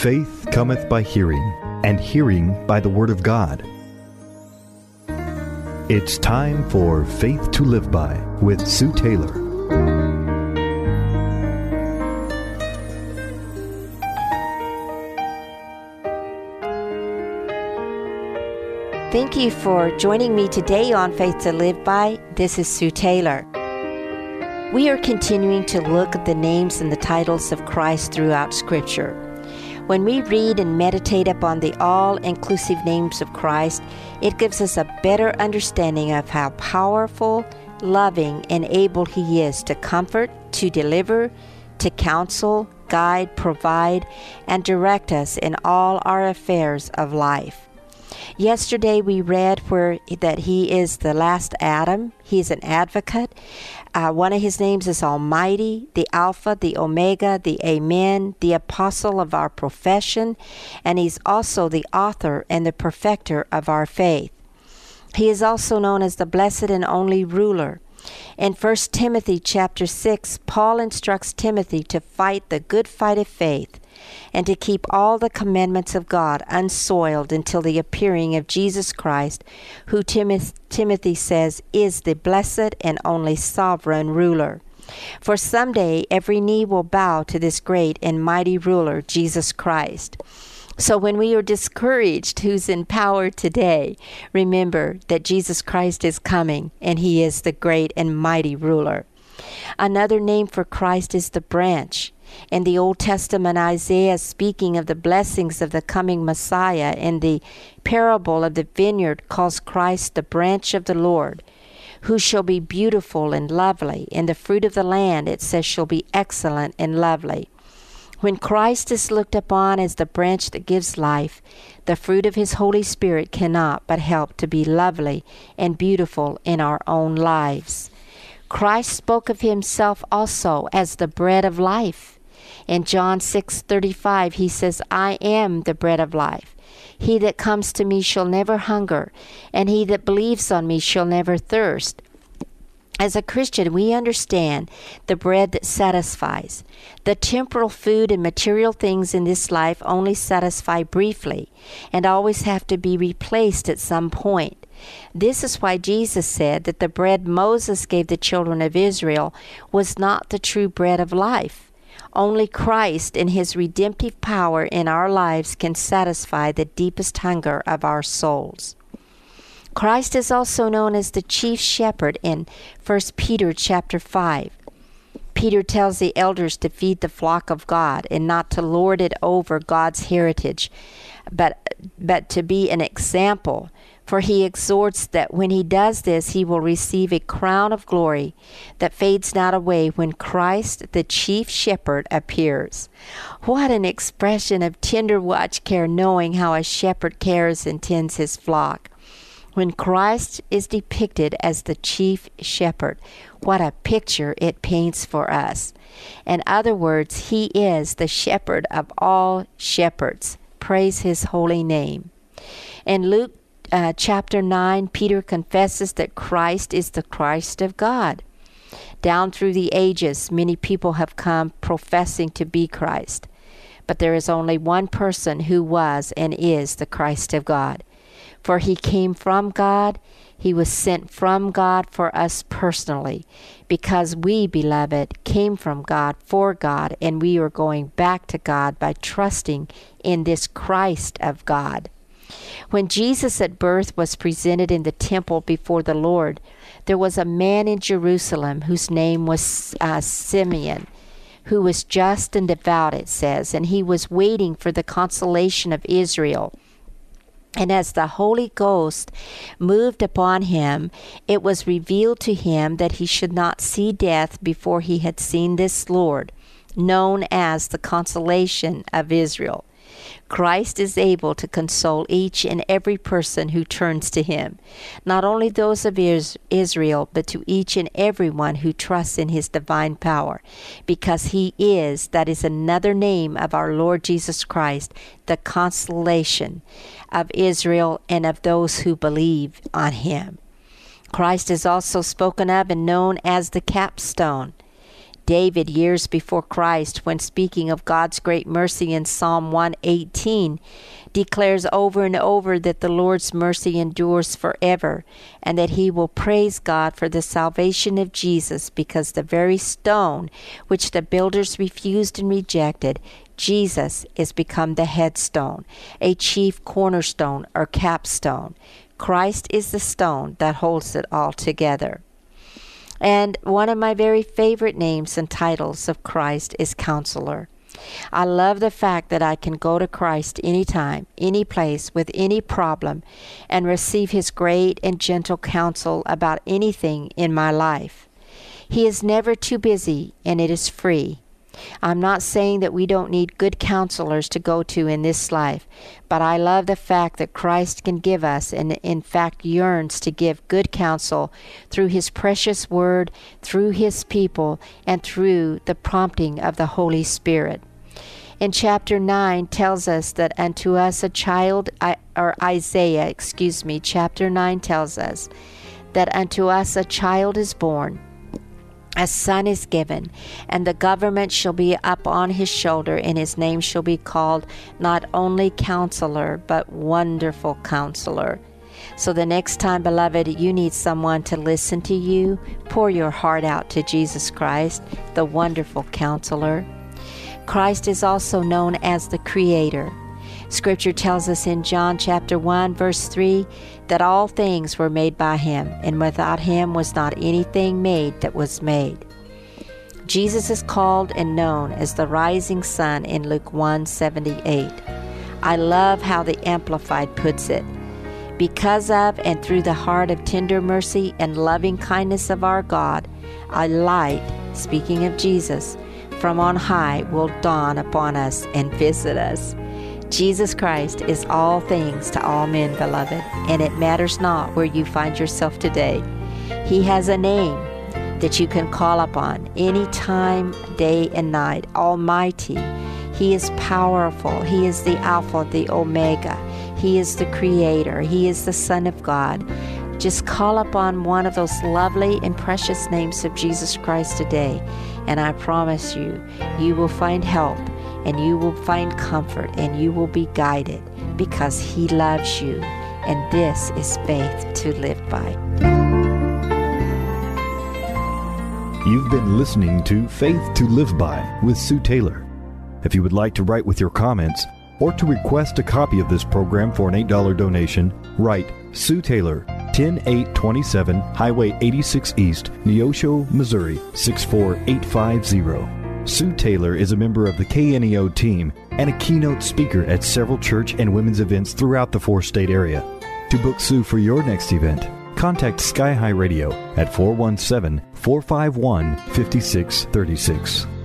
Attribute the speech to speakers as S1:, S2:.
S1: Faith cometh by hearing, and hearing by the Word of God. It's time for Faith to Live By with Sue Taylor.
S2: Thank you for joining me today on Faith to Live By. This is Sue Taylor. We are continuing to look at the names and the titles of Christ throughout Scripture. When we read and meditate upon the all inclusive names of Christ, it gives us a better understanding of how powerful, loving, and able He is to comfort, to deliver, to counsel, guide, provide, and direct us in all our affairs of life. Yesterday we read where that he is the last Adam. He's an advocate. Uh, one of his names is Almighty, the Alpha, the Omega, the Amen, the Apostle of our profession, and he's also the author and the perfecter of our faith. He is also known as the blessed and only ruler. In 1 Timothy chapter 6, Paul instructs Timothy to fight the good fight of faith and to keep all the commandments of God unsoiled until the appearing of Jesus Christ, who Timothy says is the blessed and only sovereign ruler. For someday every knee will bow to this great and mighty ruler, Jesus Christ. So when we are discouraged, who's in power today, remember that Jesus Christ is coming and he is the great and mighty ruler. Another name for Christ is the branch. In the Old Testament, Isaiah speaking of the blessings of the coming Messiah in the parable of the vineyard calls Christ the branch of the Lord, who shall be beautiful and lovely. And the fruit of the land, it says, shall be excellent and lovely. When Christ is looked upon as the branch that gives life, the fruit of His Holy Spirit cannot but help to be lovely and beautiful in our own lives. Christ spoke of Himself also as the bread of life. In John 6:35 he says, "I am the bread of life. He that comes to me shall never hunger, and he that believes on me shall never thirst." As a Christian, we understand the bread that satisfies. The temporal food and material things in this life only satisfy briefly and always have to be replaced at some point. This is why Jesus said that the bread Moses gave the children of Israel was not the true bread of life. Only Christ and His redemptive power in our lives can satisfy the deepest hunger of our souls. Christ is also known as the chief shepherd in 1 Peter chapter 5. Peter tells the elders to feed the flock of God and not to lord it over God's heritage, but but to be an example for he exhorts that when he does this, he will receive a crown of glory that fades not away when Christ, the chief shepherd, appears. What an expression of tender watch care, knowing how a shepherd cares and tends his flock. When Christ is depicted as the chief shepherd, what a picture it paints for us. In other words, he is the shepherd of all shepherds. Praise his holy name. In Luke uh, chapter 9, Peter confesses that Christ is the Christ of God. Down through the ages, many people have come professing to be Christ. But there is only one person who was and is the Christ of God. For he came from God, he was sent from God for us personally, because we, beloved, came from God for God, and we are going back to God by trusting in this Christ of God. When Jesus at birth was presented in the temple before the Lord, there was a man in Jerusalem whose name was uh, Simeon, who was just and devout, it says, and he was waiting for the consolation of Israel. And as the Holy Ghost moved upon him, it was revealed to him that he should not see death before he had seen this Lord, known as the consolation of Israel. Christ is able to console each and every person who turns to him, not only those of Israel, but to each and every one who trusts in his divine power, because he is, that is another name of our Lord Jesus Christ, the consolation of Israel and of those who believe on him. Christ is also spoken of and known as the capstone David, years before Christ, when speaking of God's great mercy in Psalm 118, declares over and over that the Lord's mercy endures forever and that he will praise God for the salvation of Jesus because the very stone which the builders refused and rejected, Jesus is become the headstone, a chief cornerstone or capstone. Christ is the stone that holds it all together. And one of my very favorite names and titles of Christ is Counselor. I love the fact that I can go to Christ anytime, any place, with any problem, and receive His great and gentle counsel about anything in my life. He is never too busy, and it is free. I'm not saying that we don't need good counselors to go to in this life, but I love the fact that Christ can give us and in fact yearns to give good counsel through his precious word, through his people, and through the prompting of the Holy Spirit. In chapter 9 tells us that unto us a child or Isaiah, excuse me, chapter 9 tells us that unto us a child is born a son is given, and the government shall be up on his shoulder, and his name shall be called not only Counselor, but Wonderful Counselor. So, the next time, beloved, you need someone to listen to you, pour your heart out to Jesus Christ, the Wonderful Counselor. Christ is also known as the Creator. Scripture tells us in John chapter 1 verse 3 that all things were made by him and without him was not anything made that was made. Jesus is called and known as the rising sun in Luke 1:78. I love how the amplified puts it. Because of and through the heart of tender mercy and loving kindness of our God, a light, speaking of Jesus, from on high will dawn upon us and visit us. Jesus Christ is all things to all men, beloved, and it matters not where you find yourself today. He has a name that you can call upon any time, day, and night. Almighty. He is powerful. He is the Alpha, the Omega. He is the Creator. He is the Son of God. Just call upon one of those lovely and precious names of Jesus Christ today, and I promise you, you will find help and you will find comfort and you will be guided because He loves you. And this is faith to live by.
S1: You've been listening to Faith to Live By with Sue Taylor. If you would like to write with your comments or to request a copy of this program for an $8 donation, write Sue Taylor, 10827 Highway 86 East, Neosho, Missouri 64850. Sue Taylor is a member of the KNEO team and a keynote speaker at several church and women's events throughout the four state area. To book Sue for your next event, contact Sky High Radio at 417 451 5636.